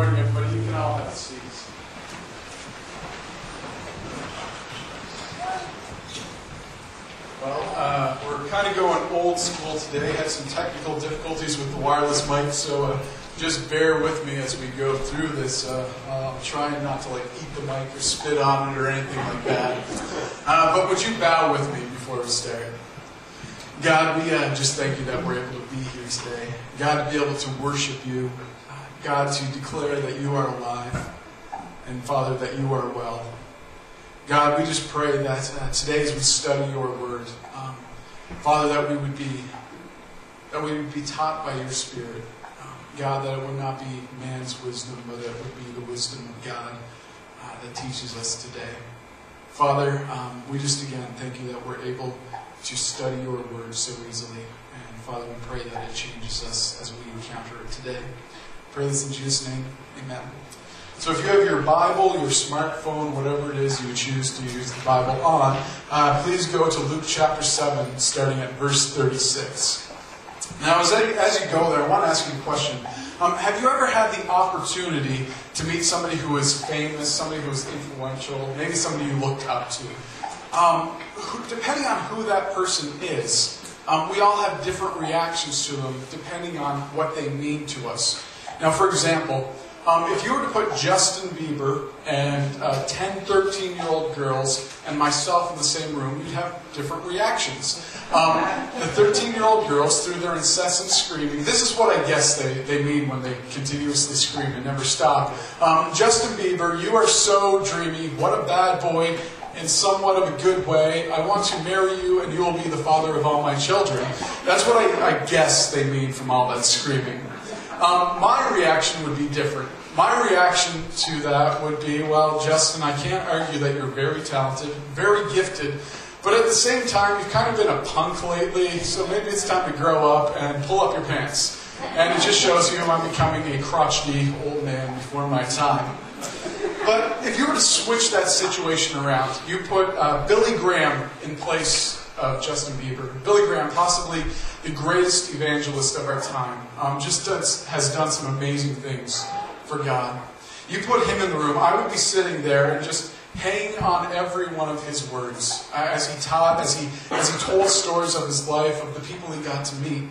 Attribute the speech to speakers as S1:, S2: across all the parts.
S1: morning, everybody. You can all have seats. Well, uh, we're kind of going old school today. Had some technical difficulties with the wireless mic, so uh, just bear with me as we go through this. Uh, I'm trying not to like eat the mic or spit on it or anything like that. Uh, but would you bow with me before we start? God, we uh, just thank you that we're able to be here today. God, to be able to worship you. God, to declare that you are alive. And Father, that you are well. God, we just pray that uh, today as we study your word, um, Father, that we would be that we would be taught by your Spirit. Um, God, that it would not be man's wisdom, but that it would be the wisdom of God uh, that teaches us today. Father, um, we just again thank you that we're able to study your word so easily. And Father, we pray that it changes us as we encounter it today. Pray this in Jesus' name. Amen. So if you have your Bible, your smartphone, whatever it is you choose to use the Bible on, uh, please go to Luke chapter 7, starting at verse 36. Now, as, I, as you go there, I want to ask you a question. Um, have you ever had the opportunity to meet somebody who is famous, somebody who is influential, maybe somebody you looked up to? Um, who, depending on who that person is, um, we all have different reactions to them depending on what they mean to us. Now, for example, um, if you were to put Justin Bieber and uh, 10, 13 year old girls and myself in the same room, you'd have different reactions. Um, the 13 year old girls, through their incessant screaming, this is what I guess they, they mean when they continuously scream and never stop. Um, Justin Bieber, you are so dreamy. What a bad boy in somewhat of a good way. I want to marry you and you will be the father of all my children. That's what I, I guess they mean from all that screaming. Um, my reaction would be different. My reaction to that would be, well, Justin, I can't argue that you're very talented, very gifted, but at the same time, you've kind of been a punk lately, so maybe it's time to grow up and pull up your pants. And it just shows you I'm becoming a crotchety old man before my time. But if you were to switch that situation around, you put uh, Billy Graham in place of Justin Bieber. Billy Graham, possibly the greatest evangelist of our time, um, just does, has done some amazing things for God. You put him in the room, I would be sitting there and just hanging on every one of his words uh, as he taught, as he, as he told stories of his life, of the people he got to meet.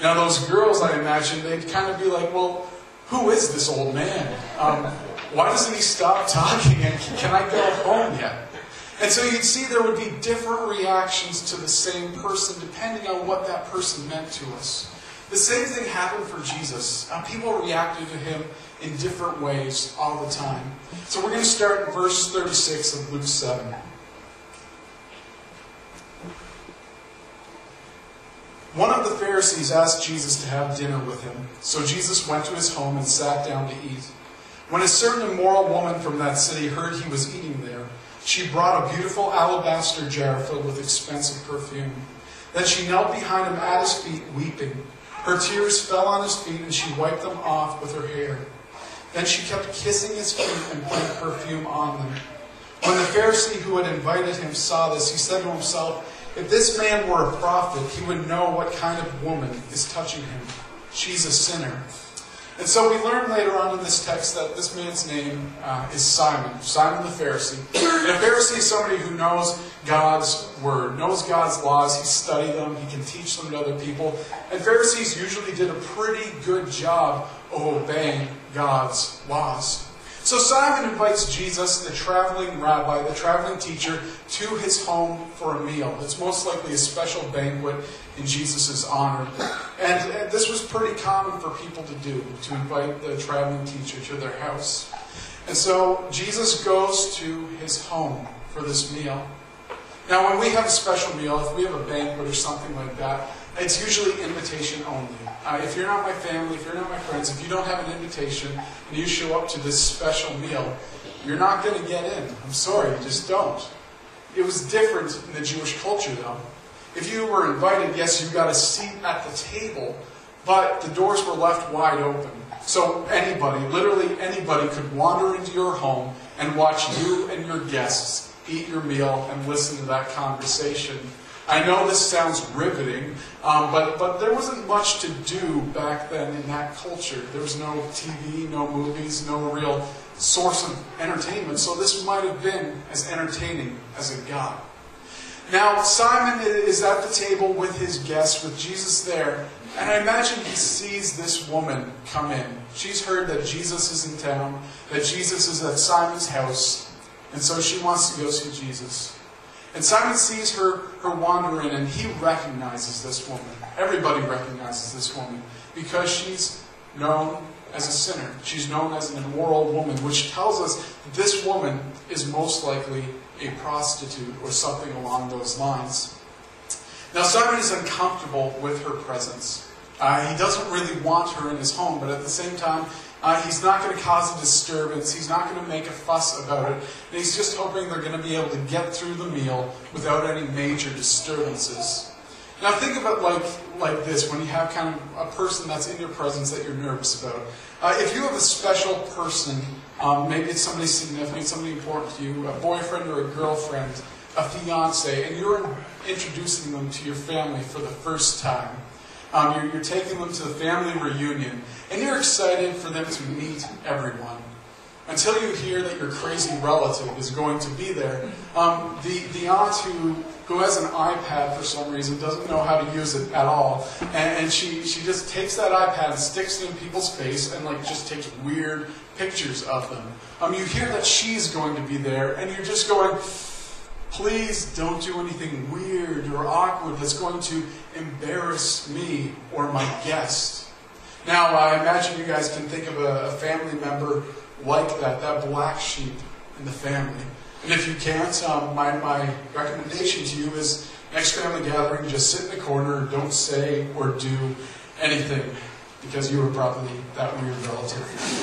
S1: Now, those girls, I imagine, they'd kind of be like, well, who is this old man? Um, why doesn't he stop talking? And can I go home yet? And so you'd see there would be different reactions to the same person depending on what that person meant to us. The same thing happened for Jesus. Uh, people reacted to him in different ways all the time. So we're going to start in verse 36 of Luke 7. One of the Pharisees asked Jesus to have dinner with him. So Jesus went to his home and sat down to eat. When a certain immoral woman from that city heard he was eating there, she brought a beautiful alabaster jar filled with expensive perfume. Then she knelt behind him at his feet, weeping. Her tears fell on his feet, and she wiped them off with her hair. Then she kept kissing his feet and putting perfume on them. When the Pharisee who had invited him saw this, he said to himself, If this man were a prophet, he would know what kind of woman is touching him. She's a sinner. And so we learn later on in this text that this man's name uh, is Simon, Simon the Pharisee. And a Pharisee is somebody who knows God's word, knows God's laws, he studied them, he can teach them to other people. And Pharisees usually did a pretty good job of obeying God's laws. So Simon invites Jesus, the traveling rabbi, the traveling teacher, to his home for a meal. It's most likely a special banquet in Jesus' honor. And, and this was pretty common for people to do, to invite the traveling teacher to their house. And so Jesus goes to his home for this meal. Now, when we have a special meal, if we have a banquet or something like that, it's usually invitation only. Uh, if you're not my family, if you're not my friends, if you don't have an invitation and you show up to this special meal, you're not going to get in. I'm sorry, you just don't. It was different in the Jewish culture, though. If you were invited, yes, you got a seat at the table, but the doors were left wide open. So anybody, literally anybody, could wander into your home and watch you and your guests eat your meal and listen to that conversation. I know this sounds riveting, um, but, but there wasn't much to do back then in that culture. There was no TV, no movies, no real source of entertainment, so this might have been as entertaining as it got. Now, Simon is at the table with his guests, with Jesus there, and I imagine he sees this woman come in. She's heard that Jesus is in town, that Jesus is at Simon's house, and so she wants to go see Jesus. And Simon sees her, her wander in, and he recognizes this woman. Everybody recognizes this woman because she's known as a sinner. She's known as an immoral woman, which tells us this woman is most likely a prostitute or something along those lines. Now, Simon is uncomfortable with her presence. Uh, he doesn't really want her in his home, but at the same time, uh, he's not going to cause a disturbance. He's not going to make a fuss about it. And he's just hoping they're going to be able to get through the meal without any major disturbances. Now think of it like, like this, when you have kind of a person that's in your presence that you're nervous about. Uh, if you have a special person, um, maybe it's somebody significant, somebody important to you, a boyfriend or a girlfriend, a fiance, and you're introducing them to your family for the first time. Um, you're, you're taking them to the family reunion, and you're excited for them to meet everyone. Until you hear that your crazy relative is going to be there. Um, the, the aunt who, who has an iPad for some reason doesn't know how to use it at all. And, and she, she just takes that iPad and sticks it in people's face and like just takes weird pictures of them. Um, you hear that she's going to be there, and you're just going, please don't do anything weird or awkward that's going to embarrass me or my guest. Now, I imagine you guys can think of a, a family member like that, that black sheep in the family. And if you can't, um, my, my recommendation to you is next family gathering, just sit in the corner, don't say or do anything, because you were probably that weird relative.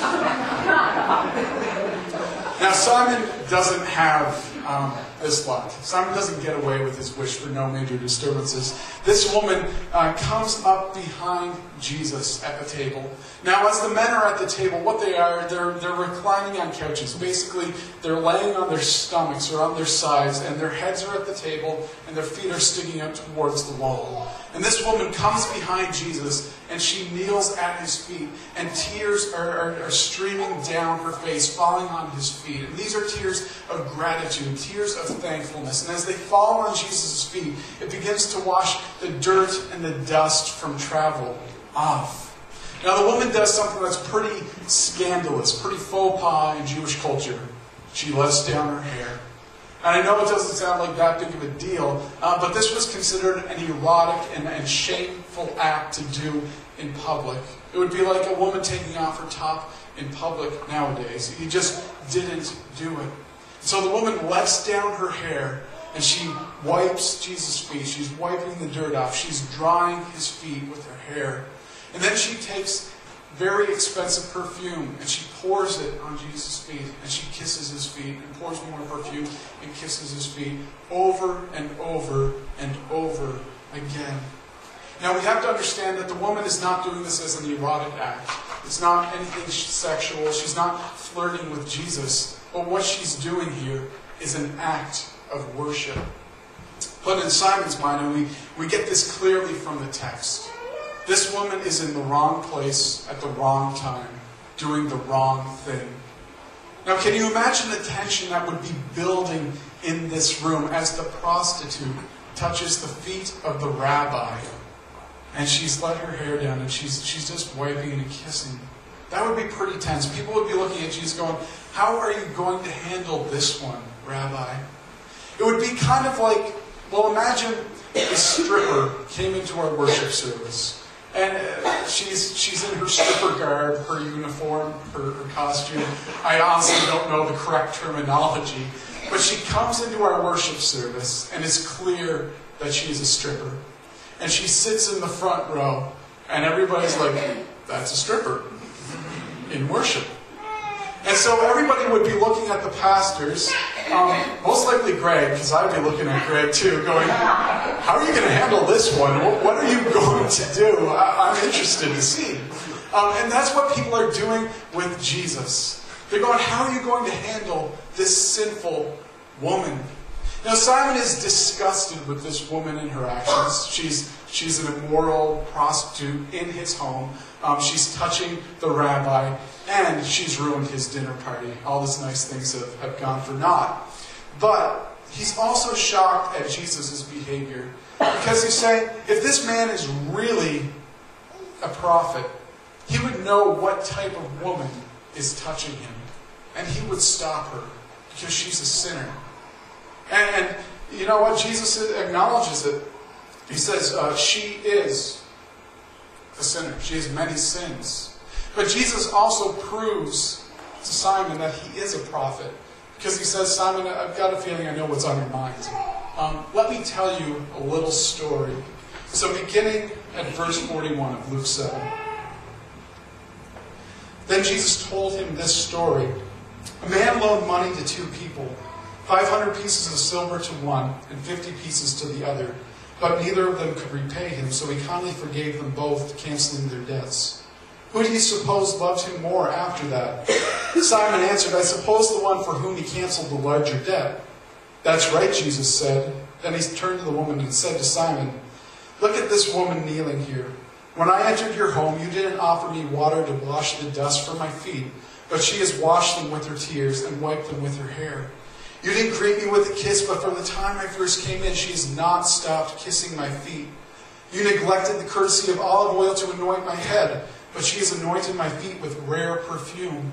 S1: now, Simon doesn't have um, this luck. Simon doesn't get away with his wish for no major disturbances. This woman uh, comes up behind Jesus at the table. Now, as the men are at the table, what they are, they're, they're reclining on couches. Basically, they're laying on their stomachs or on their sides, and their heads are at the table, and their feet are sticking out towards the wall. And this woman comes behind Jesus and she kneels at his feet, and tears are, are, are, streaming down her face, falling on his feet. And these are tears of gratitude, tears of thankfulness. And as they fall on Jesus' feet, it begins to wash the dirt and the dust from travel off. Now, the woman does something that's pretty scandalous, pretty faux pas in Jewish culture. She lets down her hair. And I know it doesn't sound like that big of a deal, uh, but this was considered an erotic and, and shameful act to do in public. It would be like a woman taking off her top in public nowadays. He just didn't do it. So the woman lets down her hair and she wipes Jesus' feet. She's wiping the dirt off. She's drying his feet with her hair. And then she takes very expensive perfume, and she pours it on Jesus' feet, and she kisses his feet, and pours more perfume and kisses his feet over and over and over again. Now we have to understand that the woman is not doing this as an erotic act. It's not anything sexual. She's not flirting with Jesus. But what she's doing here is an act of worship. But in Simon's mind, and we, we get this clearly from the text, this woman is in the wrong place at the wrong time, doing the wrong thing. Now, can you imagine the tension that would be building in this room as the prostitute touches the feet of the rabbi? And she's let her hair down and she's, she's just wiping and kissing. That would be pretty tense. People would be looking at Jesus going, How are you going to handle this one, Rabbi? It would be kind of like, well, imagine a stripper came into our worship service and uh, she's she's in her stripper garb, her uniform, her, her costume. I honestly don't know the correct terminology, but she comes into our worship service, and it's clear that she's a stripper. And she sits in the front row, and everybody's like, "That's a stripper in worship." And so everybody would be looking at the pastors, um, most likely Greg, because I'd be looking at Greg too, going, How are you going to handle this one? What are you going to do? I- am interested to see. Um, and that's what people are doing with Jesus. They're going, How are you going to handle this sinful woman? Now, Simon is disgusted with this woman and her actions. She's, she's an immoral prostitute in his home. Um, she's touching the rabbi, and she's ruined his dinner party. All these nice things have, have gone for naught. But he's also shocked at Jesus' behavior because he's saying, if this man is really a prophet, he would know what type of woman is touching him, and he would stop her because she's a sinner. And, and you know what? Jesus acknowledges it. He says, uh, She is a sinner. She has many sins. But Jesus also proves to Simon that he is a prophet. Because he says, Simon, I've got a feeling I know what's on your mind. Um, let me tell you a little story. So, beginning at verse 41 of Luke 7. Then Jesus told him this story A man loaned money to two people 500 pieces of silver to one and 50 pieces to the other. But neither of them could repay him, so he kindly forgave them both, canceling their debts. Who do you suppose loved him more after that? Simon answered, I suppose the one for whom he canceled the larger debt. That's right, Jesus said. Then he turned to the woman and said to Simon, Look at this woman kneeling here. When I entered your home, you didn't offer me water to wash the dust from my feet, but she has washed them with her tears and wiped them with her hair. You didn't greet me with a kiss, but from the time I first came in, she has not stopped kissing my feet. You neglected the courtesy of olive oil to anoint my head, but she has anointed my feet with rare perfume.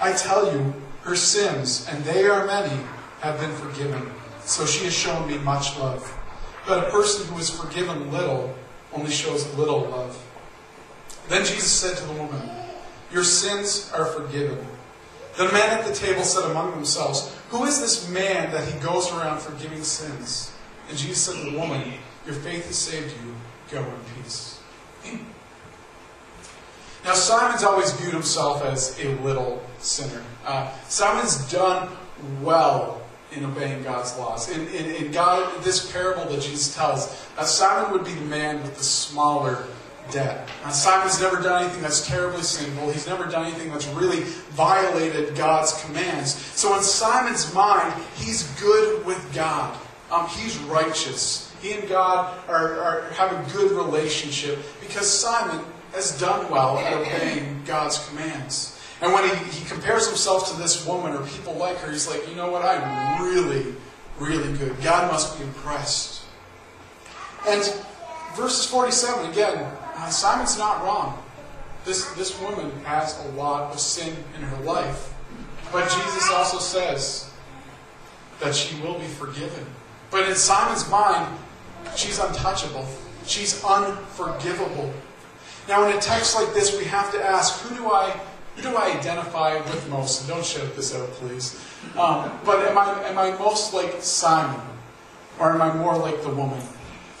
S1: I tell you, her sins, and they are many, have been forgiven. So she has shown me much love. But a person who is forgiven little only shows little love. Then Jesus said to the woman, Your sins are forgiven. The men at the table said among themselves, Who is this man that he goes around forgiving sins? And Jesus said to the woman, Your faith has saved you. Go in peace. Now, Simon's always viewed himself as a little sinner. Uh, Simon's done well in obeying God's laws. In, in, in God, this parable that Jesus tells, uh, Simon would be the man with the smaller debt. Now, Simon's never done anything that's terribly sinful. He's never done anything that's really violated God's commands. So in Simon's mind, he's good with God. Um, he's righteous. He and God are, are, have a good relationship because Simon has done well in obeying God's commands. And when he, he compares himself to this woman or people like her, he's like, you know what? I'm really, really good. God must be impressed. And verses 47, again, uh, Simon's not wrong. This, this woman has a lot of sin in her life. But Jesus also says that she will be forgiven. But in Simon's mind, she's untouchable. She's unforgivable. Now, in a text like this, we have to ask, who do I who do I identify with most? Don't shout this out, please. Um, but am I, am I most like Simon? Or am I more like the woman?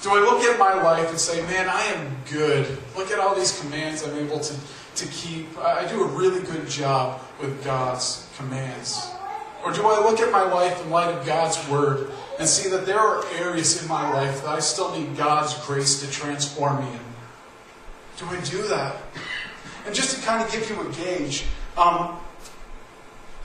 S1: Do I look at my life and say, man, I am good. Look at all these commands I'm able to, to keep. I do a really good job with God's commands. Or do I look at my life in light of God's Word and see that there are areas in my life that I still need God's grace to transform me in? Do I do that? And just to kind of give you a gauge, um,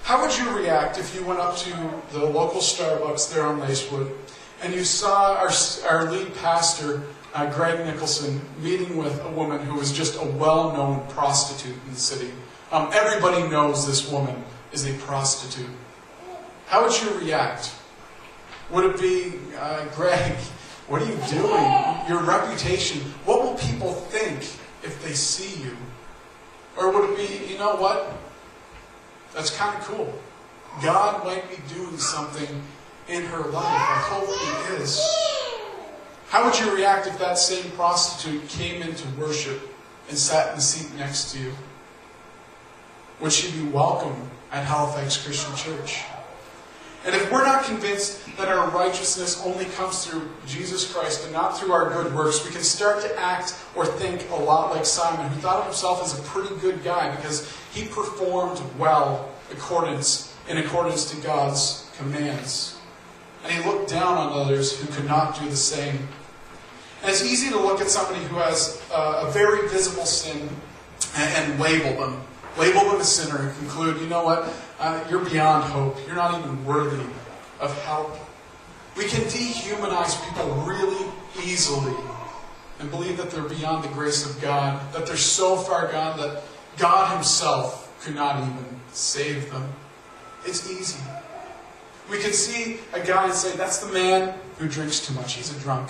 S1: how would you react if you went up to the local Starbucks there on Lacewood and you saw our, our lead pastor, uh, Greg Nicholson, meeting with a woman who was just a well known prostitute in the city? Um, everybody knows this woman is a prostitute. How would you react? Would it be, uh, Greg, what are you doing? Your reputation. What will people think if they see you? Or would it be, you know what? That's kind of cool. God might be doing something in her life. I hope He is. How would you react if that same prostitute came into worship and sat in the seat next to you? Would she be welcome at Halifax Christian Church? And if we're not convinced that our righteousness only comes through Jesus Christ and not through our good works, we can start to act or think a lot like Simon, who thought of himself as a pretty good guy because he performed well accordance, in accordance to God's commands. And he looked down on others who could not do the same. And it's easy to look at somebody who has uh, a very visible sin and, and label them label them a sinner and conclude, you know what, uh, you're beyond hope. You're not even worthy of help. We can dehumanize people really easily and believe that they're beyond the grace of God, that they're so far gone that God Himself could not even save them. It's easy. We can see a guy and say, that's the man who drinks too much. He's a drunk.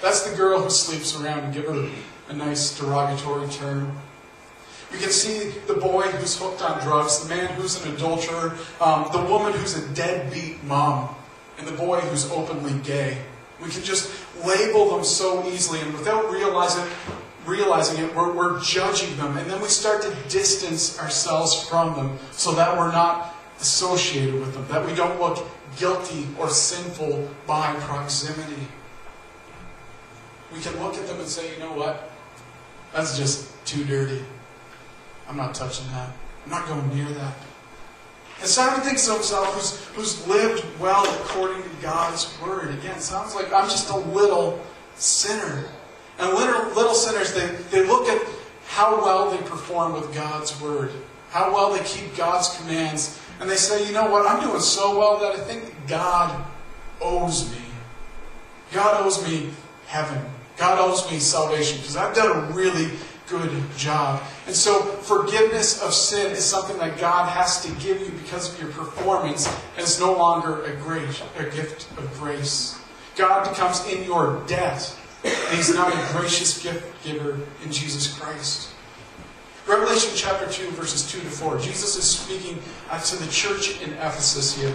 S1: That's the girl who sleeps around and give her a nice derogatory term. We can see the boy who's hooked on drugs, the man who's an adulterer, um, the woman who's a deadbeat mom, and the boy who's openly gay. We can just label them so easily, and without realizing, realizing it, we're, we're judging them. And then we start to distance ourselves from them so that we're not associated with them, that we don't look guilty or sinful by proximity. We can look at them and say, you know what? That's just too dirty. I'm not touching that. I'm not going near that. And Simon thinks of himself who's, who's lived well according to God's word. Again, sounds like I'm just a little sinner. And little, little sinners, they, they look at how well they perform with God's word, how well they keep God's commands, and they say, you know what, I'm doing so well that I think God owes me. God owes me heaven. God owes me salvation because I've done a really good job. And so forgiveness of sin is something that God has to give you because of your performance, and it's no longer a, great, a gift of grace. God becomes in your debt, and He's not a gracious gift giver in Jesus Christ. Revelation chapter 2, verses 2 to 4. Jesus is speaking uh, to the church in Ephesus here.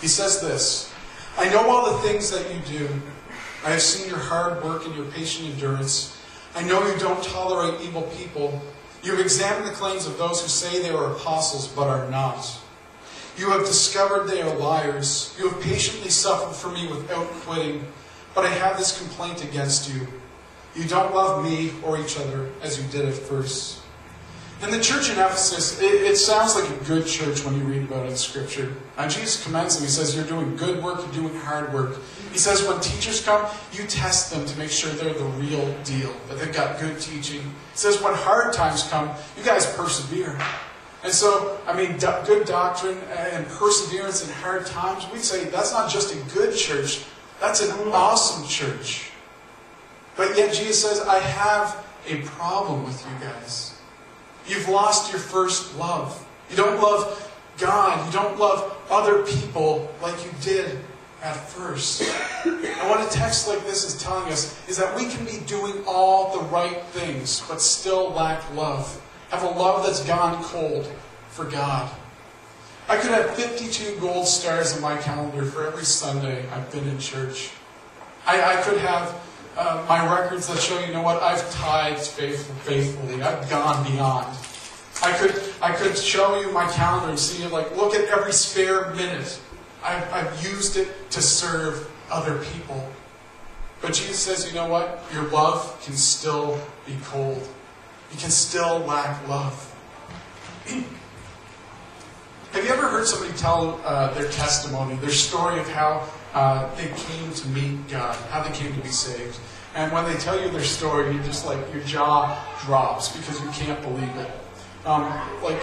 S1: He says this I know all the things that you do. I have seen your hard work and your patient endurance. I know you don't tolerate evil people. You have examined the claims of those who say they are apostles but are not. You have discovered they are liars. You have patiently suffered for me without quitting. But I have this complaint against you. You don't love me or each other as you did at first. In the church in Ephesus, it, it, sounds like a good church when you read about it in Scripture. And Jesus commends them. He says, You're doing good work, you're doing hard work. He says, When teachers come, you test them to make sure they're the real deal, that they've got good teaching. He says, When hard times come, you guys persevere. And so, I mean, do, good doctrine and perseverance in hard times, we'd say that's not just a good church, that's an awesome church. But yet, Jesus says, I have a problem with you guys. You've lost your first love. You don't love God. You don't love other people like you did at first. And what a text like this is telling us is that we can be doing all the right things, but still lack love. Have a love that's gone cold for God. I could have 52 gold stars on my calendar for every Sunday I've been in church. I, I could have uh, my records that show, you know what, I've tithed faithfully. I've gone beyond. I could, I could show you my calendar and see, like, look at every spare minute. I've, I've used it to serve other people. But Jesus says, you know what? Your love can still be cold. You can still lack love. Have you ever heard somebody tell uh, their testimony, their story of how uh, they came to meet God, how they came to be saved. And when they tell you their story, you just like your jaw drops because you can't believe it. Um, like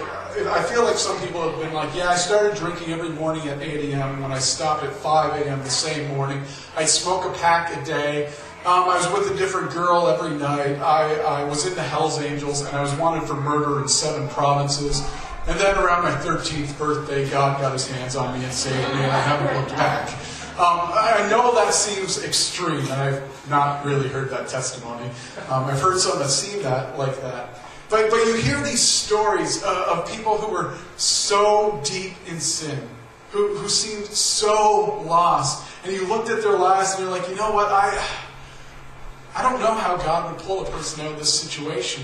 S1: I feel like some people have been like, yeah, I started drinking every morning at 8 a.m. When I stopped at 5 a.m. the same morning, I'd smoke a pack a day. Um, I was with a different girl every night. I, I was in the Hells Angels, and I was wanted for murder in seven provinces. And then around my 13th birthday, God got his hands on me and saved me, and I haven't looked back. Um, I know that seems extreme, and I've not really heard that testimony. Um, I've heard some that seem that like that. But, but you hear these stories uh, of people who were so deep in sin, who, who seemed so lost. And you looked at their lives and you're like, you know what? I, I don't know how God would pull a person out of this situation.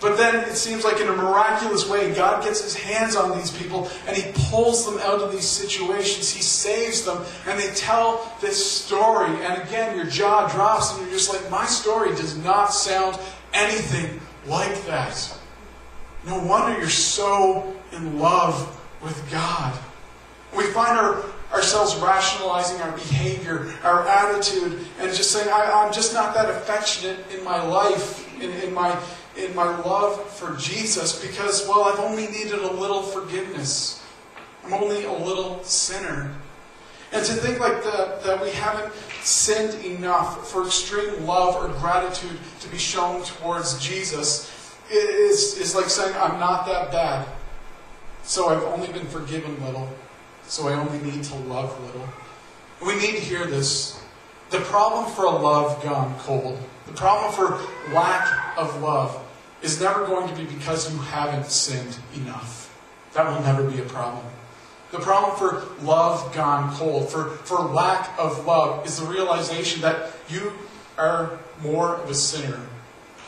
S1: But then it seems like in a miraculous way, God gets his hands on these people and he pulls them out of these situations. He saves them and they tell this story. And again, your jaw drops and you're just like, my story does not sound anything like that. No wonder you're so in love with God. We find our, ourselves rationalizing our behavior, our attitude, and just saying, I, am just not that affectionate in my life, in, in my in my love for Jesus because, well, I've only needed a little forgiveness. I'm only a little sinner. And to think like that, that we haven't sinned enough for extreme love or gratitude to be shown towards Jesus is, is like saying, I'm not that bad. So I've only been forgiven little. So I only need to love little. We need to hear this. The problem for a love gone cold, the problem for lack of love, is never going to be because you haven't sinned enough. That will never be a problem. The problem for love gone cold, for, for lack of love, is the realization that you are more of a sinner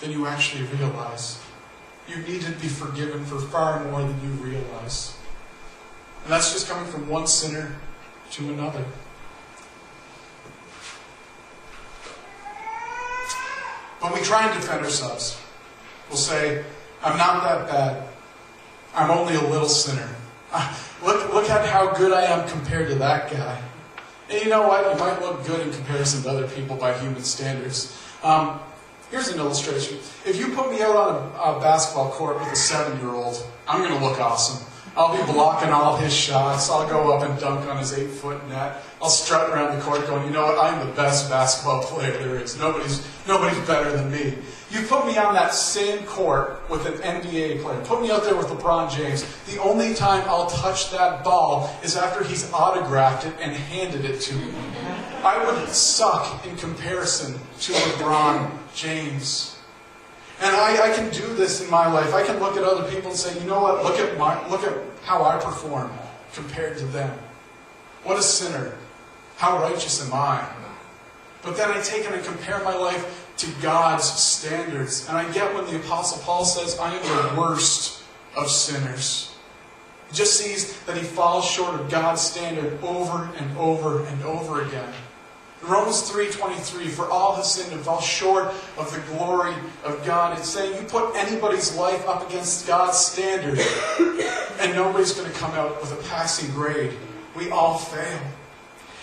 S1: than you actually realize. You need to be forgiven for far more than you realize. And that's just coming from one sinner to another. But we try and defend ourselves, we'll say, I'm not that bad. I'm only a little sinner. Look, look at how good I am compared to that guy. And you know what? You might look good in comparison to other people by human standards. Um, here's an illustration. If you put me out on a, a basketball court with a seven year old, I'm going to look awesome. I'll be blocking all his shots. I'll go up and dunk on his eight foot net. I'll strut around the court going, you know what? I'm the best basketball player there is. Nobody's, nobody's better than me. You put me on that same court with an NBA player. Put me out there with LeBron James. The only time I'll touch that ball is after he's autographed it and handed it to me. I would suck in comparison to LeBron James. And I, I, can do this in my life. I can look at other people and say, you know what? Look at my look at how I perform compared to them. What a sinner. How righteous am I? But then I take and I compare my life to God's standards. And I get when the Apostle Paul says, I am the worst of sinners. He just sees that he falls short of God's standard over and over and over again. Romans 3.23, for all have sinned and fall short of the glory of God. It's saying you put anybody's life up against God's standard, and nobody's going to come out with a passing grade. We all fail.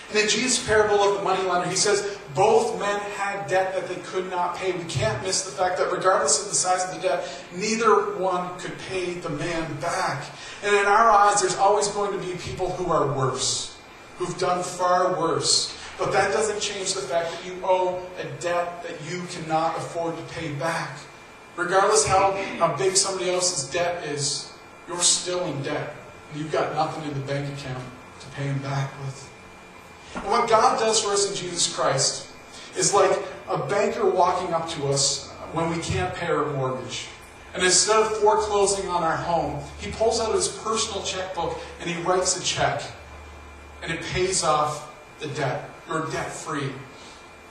S1: And in Jesus' parable of the moneylender, he says both men had debt that they could not pay. We can't miss the fact that regardless of the size of the debt, neither one could pay the man back. And in our eyes, there's always going to be people who are worse, who've done far worse. But that doesn't change the fact that you owe a debt that you cannot afford to pay back. Regardless how, how big somebody else's debt is, you're still in debt. And you've got nothing in the bank account to pay them back with. And what God does for us in Jesus Christ is like a banker walking up to us when we can't pay our mortgage. And instead of foreclosing on our home, he pulls out his personal checkbook and he writes a check. And it pays off the debt. You're debt free.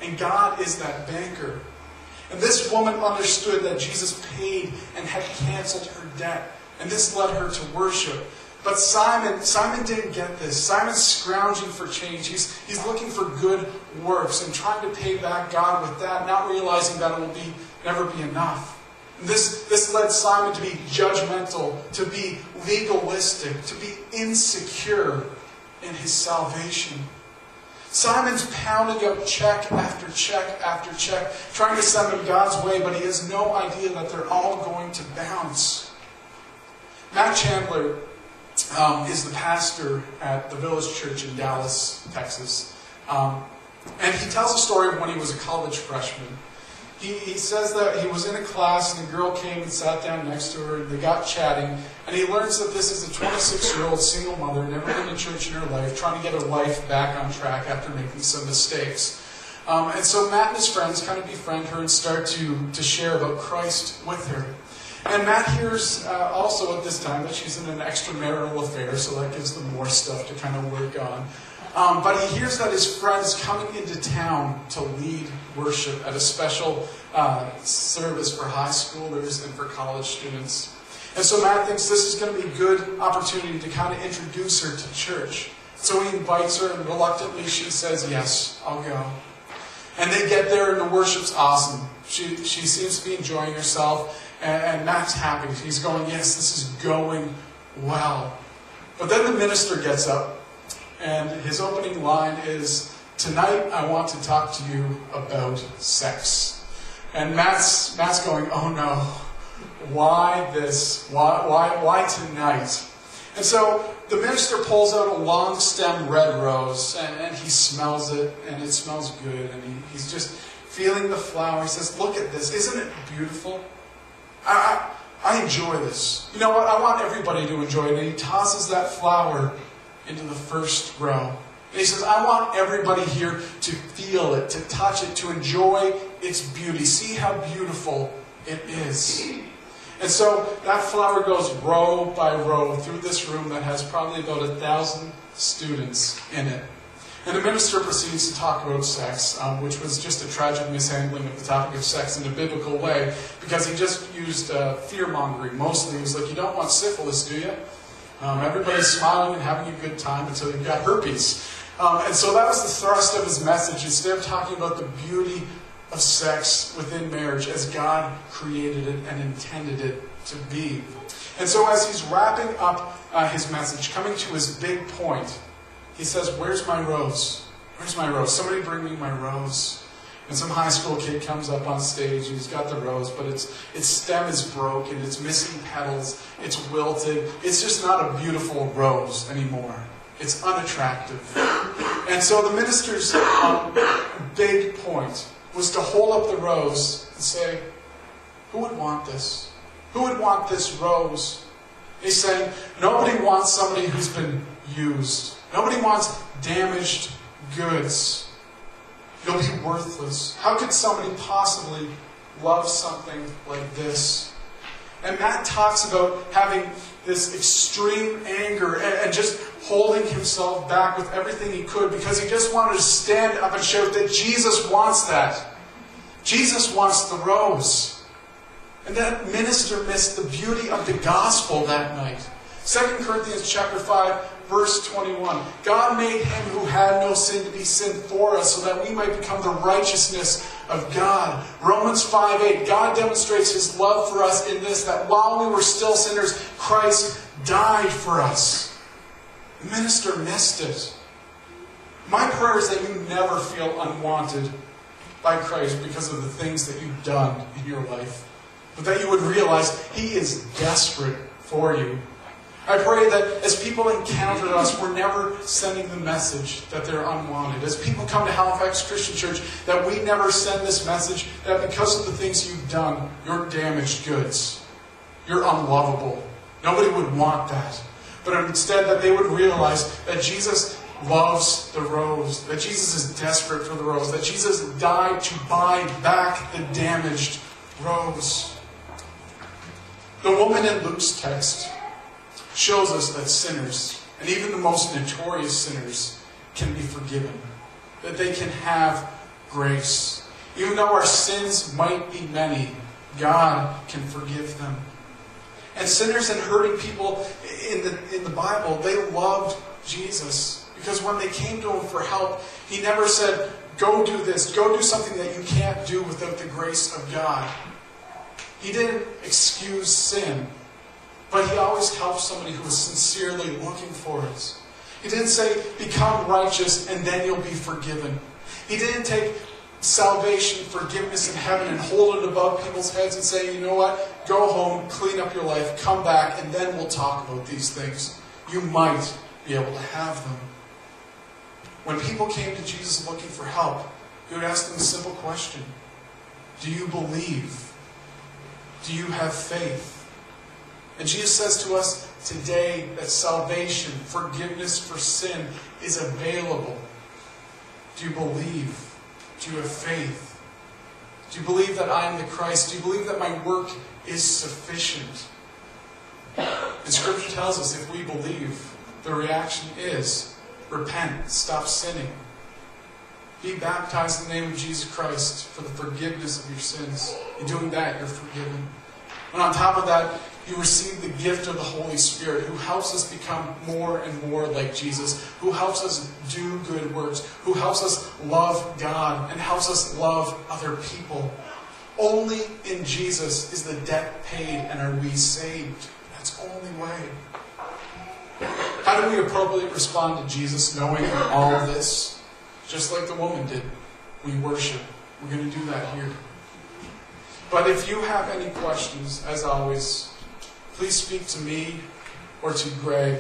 S1: And God is that banker. And this woman understood that Jesus paid and had canceled her debt. And this led her to worship. But Simon, Simon didn't get this. Simon's scrounging for change. He's, he's looking for good works and trying to pay back God with that, not realizing that it will be never be enough. And this, this led Simon to be judgmental, to be legalistic, to be insecure in his salvation. Simon's pounding out check after check after check, trying to send them God's way, but he has no idea that they're all going to bounce. Matt Chandler um, is the pastor at the Village Church in Dallas, Texas. Um, and he tells a story of when he was a college freshman he, he says that he was in a class and a girl came and sat down next to her and they got chatting. And he learns that this is a 26 year old single mother, never been to church in her life, trying to get her life back on track after making some mistakes. Um, and so Matt and his friends kind of befriend her and start to, to share about Christ with her. And Matt hears uh, also at this time that she's in an extramarital affair, so that gives them more stuff to kind of work on. Um, but he hears that his friend's coming into town to lead worship at a special uh, service for high schoolers and for college students. And so Matt thinks this is going to be a good opportunity to kind of introduce her to church. So he invites her, and reluctantly she says, Yes, I'll go. And they get there, and the worship's awesome. She, she seems to be enjoying herself, and, and Matt's happy. He's going, Yes, this is going well. But then the minister gets up and his opening line is Tonight I want to talk to you about sex. And Matt's, Matt's going, Oh no, why this? Why, why, why tonight? And so the minister pulls out a long stem red rose and, and he smells it and it smells good and he, he's just feeling the flower. He says, Look at this. Isn't it beautiful? I, I, I enjoy this. You know what? I want everybody to enjoy it. And he tosses that flower into the first row. And he says, I want everybody here to feel it, to touch it, to enjoy its beauty. See how beautiful it is. And so that flower goes row by row through this room that has probably about a thousand students in it. And the minister proceeds to talk about sex, um, which was just a tragic mishandling of the topic of sex in a biblical way, because he just used uh, fear mongering mostly. He was like, You don't want syphilis, do you? Um, everybody's smiling and having a good time until you've got herpes. Um, and so that was the thrust of his message. Instead of talking about the beauty of sex within marriage as God created it and intended it to be. And so as he's wrapping up uh, his message, coming to his big point, he says, Where's my rose? Where's my rose? Somebody bring me my rose. And some high school kid comes up on stage and he's got the rose, but its, its stem is broken, it's missing petals, it's wilted. It's just not a beautiful rose anymore. It's unattractive. And so the minister's um, big point was to hold up the rose and say, Who would want this? Who would want this rose? He's saying, Nobody wants somebody who's been used. Nobody wants damaged goods. You'll be worthless. How could somebody possibly love something like this? And Matt talks about having this extreme anger and, just holding himself back with everything he could because he just wanted to stand up and shout that Jesus wants that. Jesus wants the rose. And that minister missed the beauty of the gospel that night. 2 Corinthians chapter 5 verse 21. God made him who had no sin to be sin for us so that we might become the righteousness of God. Romans 5 8. God demonstrates his love for us in this that while we were still sinners, Christ died for us. The minister missed it. My prayer is that you never feel unwanted by Christ because of the things that you've done in your life, but that you would realize he is desperate for you. I pray that as people encounter us, we're never sending the message that they're unwanted. As people come to Halifax Christian Church, that we never send this message that because of the things you've done, you're damaged goods. You're unlovable. Nobody would want that. But instead, that they would realize that Jesus loves the rose, that Jesus is desperate for the rose, that Jesus died to buy back the damaged rose. The woman in Luke's text shows us that sinners, and even the most notorious sinners, can be forgiven, that they can have grace. Even though our sins might be many, God can forgive them. And sinners and hurting people in the, in the Bible, they loved Jesus. Because when they came to him for help, he never said, Go do this, go do something that you can't do without the grace of God. He didn't excuse sin. But he always helps somebody who is sincerely looking for it. He didn't say, become righteous and then you'll be forgiven. He didn't take salvation, forgiveness in heaven and hold it above people's heads and say, you know what? Go home, clean up your life, come back, and then we'll talk about these things. You might be able to have them. When people came to Jesus looking for help, he would ask them a simple question Do you believe? Do you have faith? And Jesus says to us today that salvation, forgiveness for sin, is available. Do you believe? Do you have faith? Do you believe that I am the Christ? Do you believe that my work is sufficient? And Scripture tells us if we believe, the reaction is repent, stop sinning. Be baptized in the name of Jesus Christ for the forgiveness of your sins. In doing that, you're forgiven. And on top of that, you receive the gift of the Holy Spirit who helps us become more and more like Jesus, who helps us do good works, who helps us love God and helps us love other people. Only in Jesus is the debt paid and are we saved. That's the only way. How do we appropriately respond to Jesus knowing all of this? Just like the woman did. We worship. We're going to do that here. But if you have any questions, as always, please speak to me or to Greg.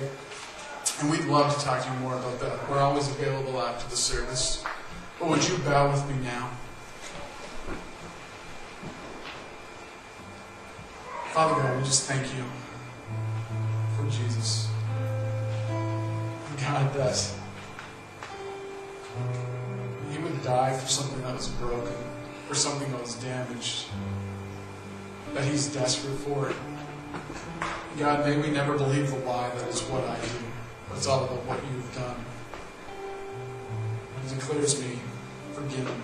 S1: And we'd love to talk to you more about that. We're always available after the service. But would you bow with me now? Father God, we just thank you for Jesus. God, that He would die for something that was broken, for something that was damaged, that He's desperate for it. God, may we never believe the lie that is what I do, it's all about what you've done. It declares me forgiven,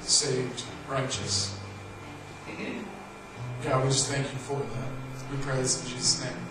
S1: saved, righteous. God, we just thank you for that. We pray this in Jesus' name.